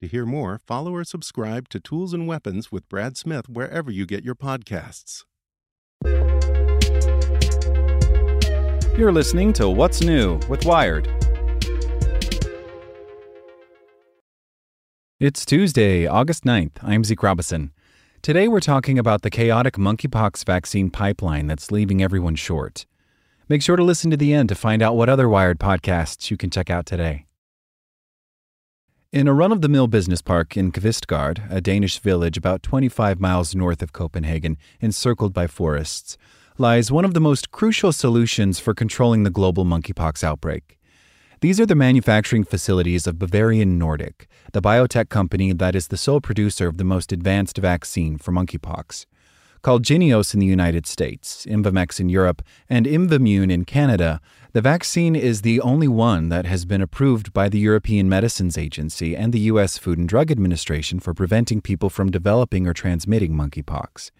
To hear more, follow or subscribe to Tools and Weapons with Brad Smith wherever you get your podcasts. You're listening to What's New with Wired. It's Tuesday, August 9th. I'm Zeke Robison. Today we're talking about the chaotic monkeypox vaccine pipeline that's leaving everyone short. Make sure to listen to the end to find out what other Wired podcasts you can check out today. In a run of the mill business park in Kvistgard, a Danish village about 25 miles north of Copenhagen, encircled by forests, lies one of the most crucial solutions for controlling the global monkeypox outbreak. These are the manufacturing facilities of Bavarian Nordic, the biotech company that is the sole producer of the most advanced vaccine for monkeypox. Called Jynneos in the United States, Imvanex in Europe, and Imvamune in Canada, the vaccine is the only one that has been approved by the European Medicines Agency and the U.S. Food and Drug Administration for preventing people from developing or transmitting monkeypox.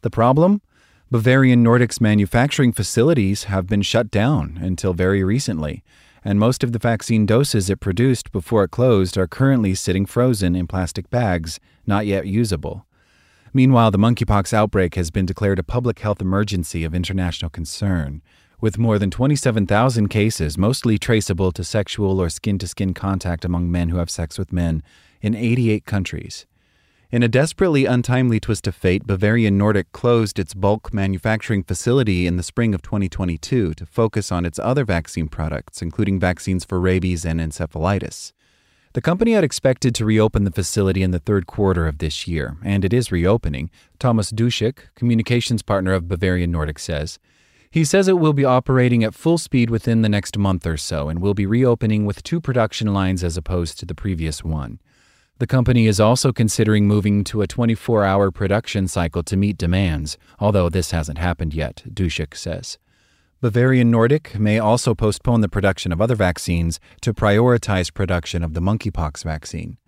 The problem? Bavarian Nordic's manufacturing facilities have been shut down until very recently, and most of the vaccine doses it produced before it closed are currently sitting frozen in plastic bags, not yet usable. Meanwhile, the monkeypox outbreak has been declared a public health emergency of international concern, with more than 27,000 cases, mostly traceable to sexual or skin to skin contact among men who have sex with men, in 88 countries. In a desperately untimely twist of fate, Bavarian Nordic closed its bulk manufacturing facility in the spring of 2022 to focus on its other vaccine products, including vaccines for rabies and encephalitis. The company had expected to reopen the facility in the third quarter of this year, and it is reopening, Thomas Duschek, communications partner of Bavarian Nordic, says. He says it will be operating at full speed within the next month or so and will be reopening with two production lines as opposed to the previous one. The company is also considering moving to a 24 hour production cycle to meet demands, although this hasn't happened yet, Duschek says. Bavarian Nordic may also postpone the production of other vaccines to prioritize production of the monkeypox vaccine.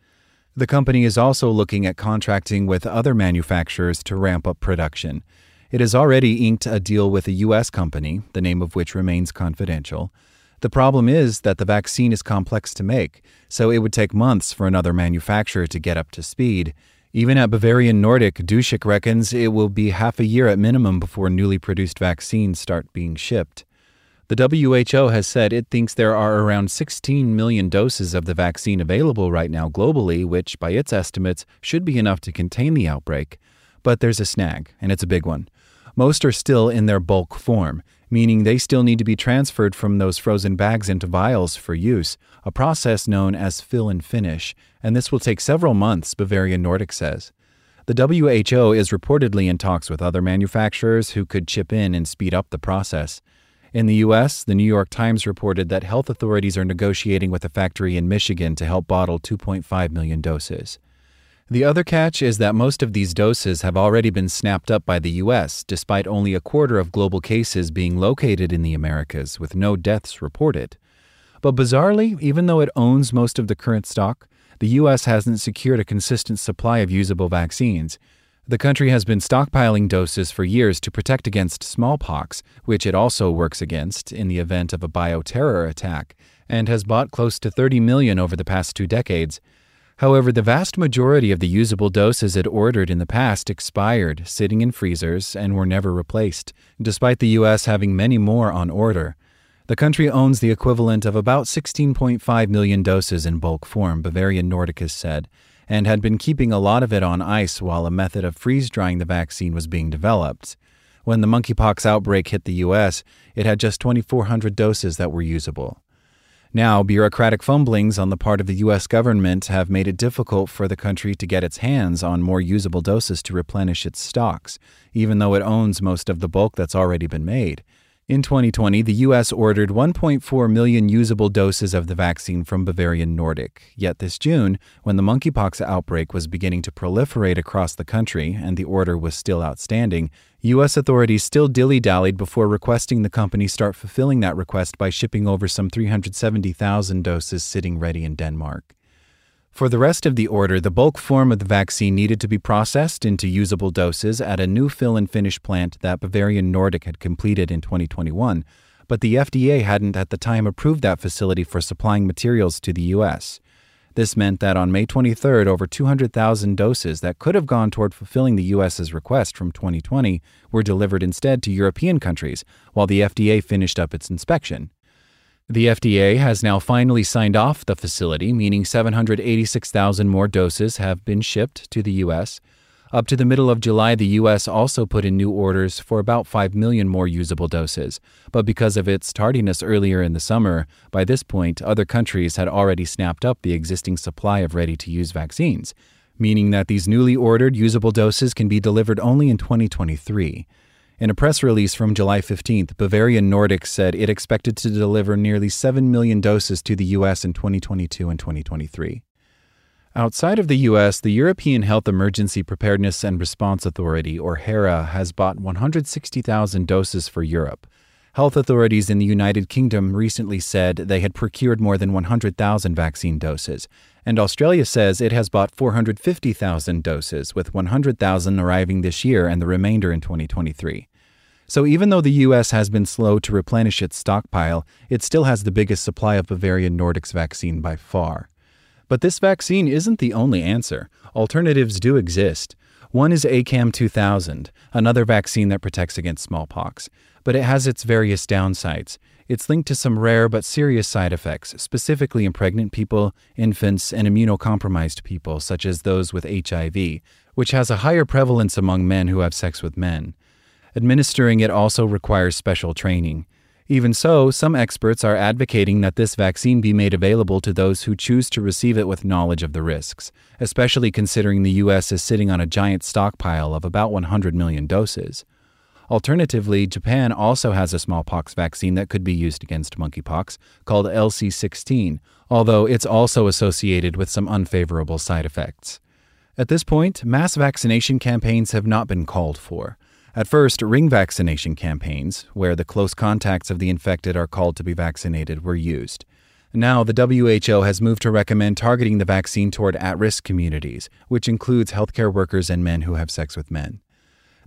The company is also looking at contracting with other manufacturers to ramp up production. It has already inked a deal with a U.S. company, the name of which remains confidential, the problem is that the vaccine is complex to make, so it would take months for another manufacturer to get up to speed. Even at Bavarian Nordic, Duschek reckons it will be half a year at minimum before newly produced vaccines start being shipped. The WHO has said it thinks there are around 16 million doses of the vaccine available right now globally, which, by its estimates, should be enough to contain the outbreak. But there's a snag, and it's a big one. Most are still in their bulk form, meaning they still need to be transferred from those frozen bags into vials for use, a process known as fill and finish, and this will take several months, Bavarian Nordic says. The WHO is reportedly in talks with other manufacturers who could chip in and speed up the process. In the U.S., the New York Times reported that health authorities are negotiating with a factory in Michigan to help bottle 2.5 million doses. The other catch is that most of these doses have already been snapped up by the US, despite only a quarter of global cases being located in the Americas, with no deaths reported. But bizarrely, even though it owns most of the current stock, the US hasn't secured a consistent supply of usable vaccines. The country has been stockpiling doses for years to protect against smallpox, which it also works against in the event of a bioterror attack, and has bought close to 30 million over the past two decades. However, the vast majority of the usable doses it ordered in the past expired, sitting in freezers, and were never replaced, despite the U.S. having many more on order. The country owns the equivalent of about 16.5 million doses in bulk form, Bavarian Nordicus said, and had been keeping a lot of it on ice while a method of freeze drying the vaccine was being developed. When the monkeypox outbreak hit the U.S., it had just 2,400 doses that were usable. Now, bureaucratic fumblings on the part of the U.S. government have made it difficult for the country to get its hands on more usable doses to replenish its stocks, even though it owns most of the bulk that's already been made. In 2020, the U.S. ordered 1.4 million usable doses of the vaccine from Bavarian Nordic. Yet this June, when the monkeypox outbreak was beginning to proliferate across the country and the order was still outstanding, U.S. authorities still dilly dallied before requesting the company start fulfilling that request by shipping over some 370,000 doses sitting ready in Denmark. For the rest of the order, the bulk form of the vaccine needed to be processed into usable doses at a new fill and finish plant that Bavarian Nordic had completed in 2021, but the FDA hadn't at the time approved that facility for supplying materials to the U.S. This meant that on May 23rd, over 200,000 doses that could have gone toward fulfilling the U.S.'s request from 2020 were delivered instead to European countries, while the FDA finished up its inspection. The FDA has now finally signed off the facility, meaning 786,000 more doses have been shipped to the U.S. Up to the middle of July, the U.S. also put in new orders for about 5 million more usable doses. But because of its tardiness earlier in the summer, by this point, other countries had already snapped up the existing supply of ready to use vaccines, meaning that these newly ordered usable doses can be delivered only in 2023. In a press release from July 15th, Bavarian Nordic said it expected to deliver nearly 7 million doses to the U.S. in 2022 and 2023. Outside of the U.S., the European Health Emergency Preparedness and Response Authority, or HERA, has bought 160,000 doses for Europe. Health authorities in the United Kingdom recently said they had procured more than 100,000 vaccine doses, and Australia says it has bought 450,000 doses, with 100,000 arriving this year and the remainder in 2023. So even though the US has been slow to replenish its stockpile, it still has the biggest supply of Bavarian Nordic's vaccine by far. But this vaccine isn't the only answer. Alternatives do exist. One is ACAM 2000, another vaccine that protects against smallpox, but it has its various downsides. It's linked to some rare but serious side effects, specifically in pregnant people, infants, and immunocompromised people, such as those with HIV, which has a higher prevalence among men who have sex with men. Administering it also requires special training. Even so, some experts are advocating that this vaccine be made available to those who choose to receive it with knowledge of the risks, especially considering the U.S. is sitting on a giant stockpile of about 100 million doses. Alternatively, Japan also has a smallpox vaccine that could be used against monkeypox, called LC16, although it's also associated with some unfavorable side effects. At this point, mass vaccination campaigns have not been called for. At first, ring vaccination campaigns, where the close contacts of the infected are called to be vaccinated, were used. Now, the WHO has moved to recommend targeting the vaccine toward at risk communities, which includes healthcare workers and men who have sex with men.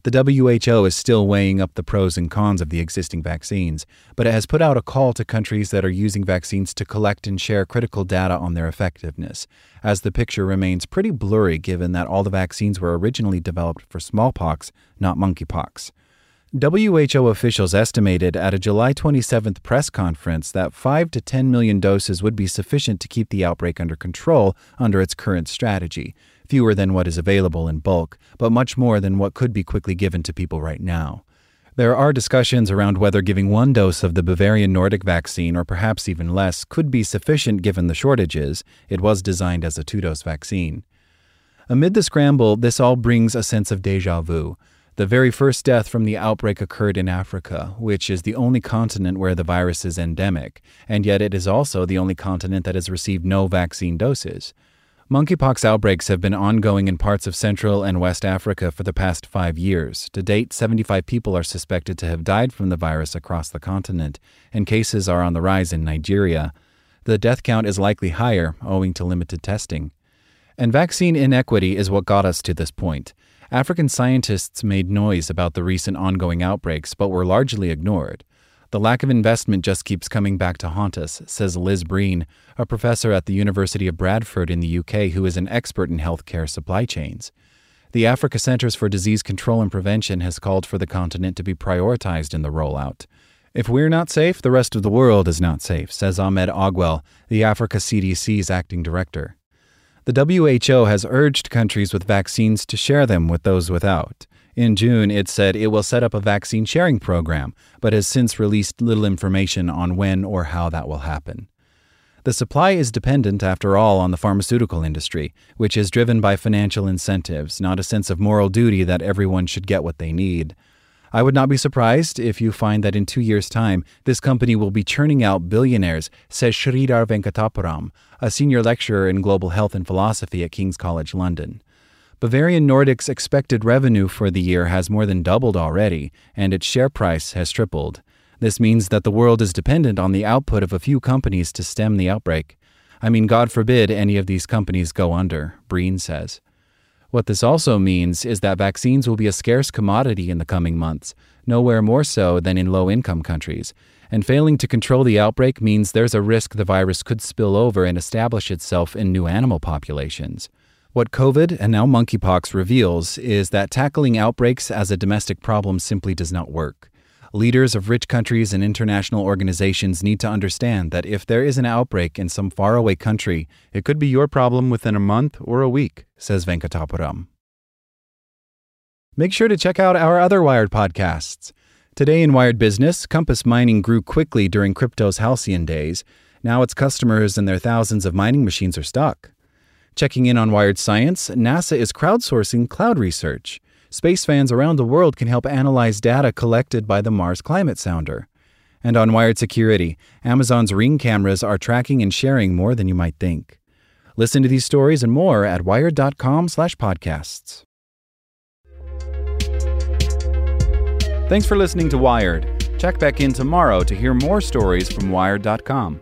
The WHO is still weighing up the pros and cons of the existing vaccines, but it has put out a call to countries that are using vaccines to collect and share critical data on their effectiveness, as the picture remains pretty blurry given that all the vaccines were originally developed for smallpox, not monkeypox. WHO officials estimated at a July 27th press conference that 5 to 10 million doses would be sufficient to keep the outbreak under control under its current strategy, fewer than what is available in bulk, but much more than what could be quickly given to people right now. There are discussions around whether giving one dose of the Bavarian Nordic vaccine, or perhaps even less, could be sufficient given the shortages. It was designed as a two dose vaccine. Amid the scramble, this all brings a sense of deja vu. The very first death from the outbreak occurred in Africa, which is the only continent where the virus is endemic, and yet it is also the only continent that has received no vaccine doses. Monkeypox outbreaks have been ongoing in parts of Central and West Africa for the past five years. To date, 75 people are suspected to have died from the virus across the continent, and cases are on the rise in Nigeria. The death count is likely higher, owing to limited testing. And vaccine inequity is what got us to this point. African scientists made noise about the recent ongoing outbreaks, but were largely ignored. The lack of investment just keeps coming back to haunt us, says Liz Breen, a professor at the University of Bradford in the UK who is an expert in healthcare supply chains. The Africa Centers for Disease Control and Prevention has called for the continent to be prioritized in the rollout. If we're not safe, the rest of the world is not safe, says Ahmed Ogwell, the Africa CDC's acting director. The WHO has urged countries with vaccines to share them with those without. In June, it said it will set up a vaccine sharing program, but has since released little information on when or how that will happen. The supply is dependent, after all, on the pharmaceutical industry, which is driven by financial incentives, not a sense of moral duty that everyone should get what they need. I would not be surprised if you find that in two years' time, this company will be churning out billionaires, says Sridhar Venkatapuram, a senior lecturer in global health and philosophy at King's College London. Bavarian Nordic's expected revenue for the year has more than doubled already, and its share price has tripled. This means that the world is dependent on the output of a few companies to stem the outbreak. I mean, God forbid any of these companies go under, Breen says. What this also means is that vaccines will be a scarce commodity in the coming months, nowhere more so than in low income countries. And failing to control the outbreak means there's a risk the virus could spill over and establish itself in new animal populations. What COVID and now monkeypox reveals is that tackling outbreaks as a domestic problem simply does not work. Leaders of rich countries and international organizations need to understand that if there is an outbreak in some faraway country, it could be your problem within a month or a week, says Venkatapuram. Make sure to check out our other Wired podcasts. Today in Wired Business, Compass Mining grew quickly during crypto's halcyon days. Now its customers and their thousands of mining machines are stuck. Checking in on Wired Science, NASA is crowdsourcing cloud research. Space fans around the world can help analyze data collected by the Mars Climate Sounder. And on Wired Security, Amazon's Ring cameras are tracking and sharing more than you might think. Listen to these stories and more at wired.com/podcasts. Thanks for listening to Wired. Check back in tomorrow to hear more stories from wired.com.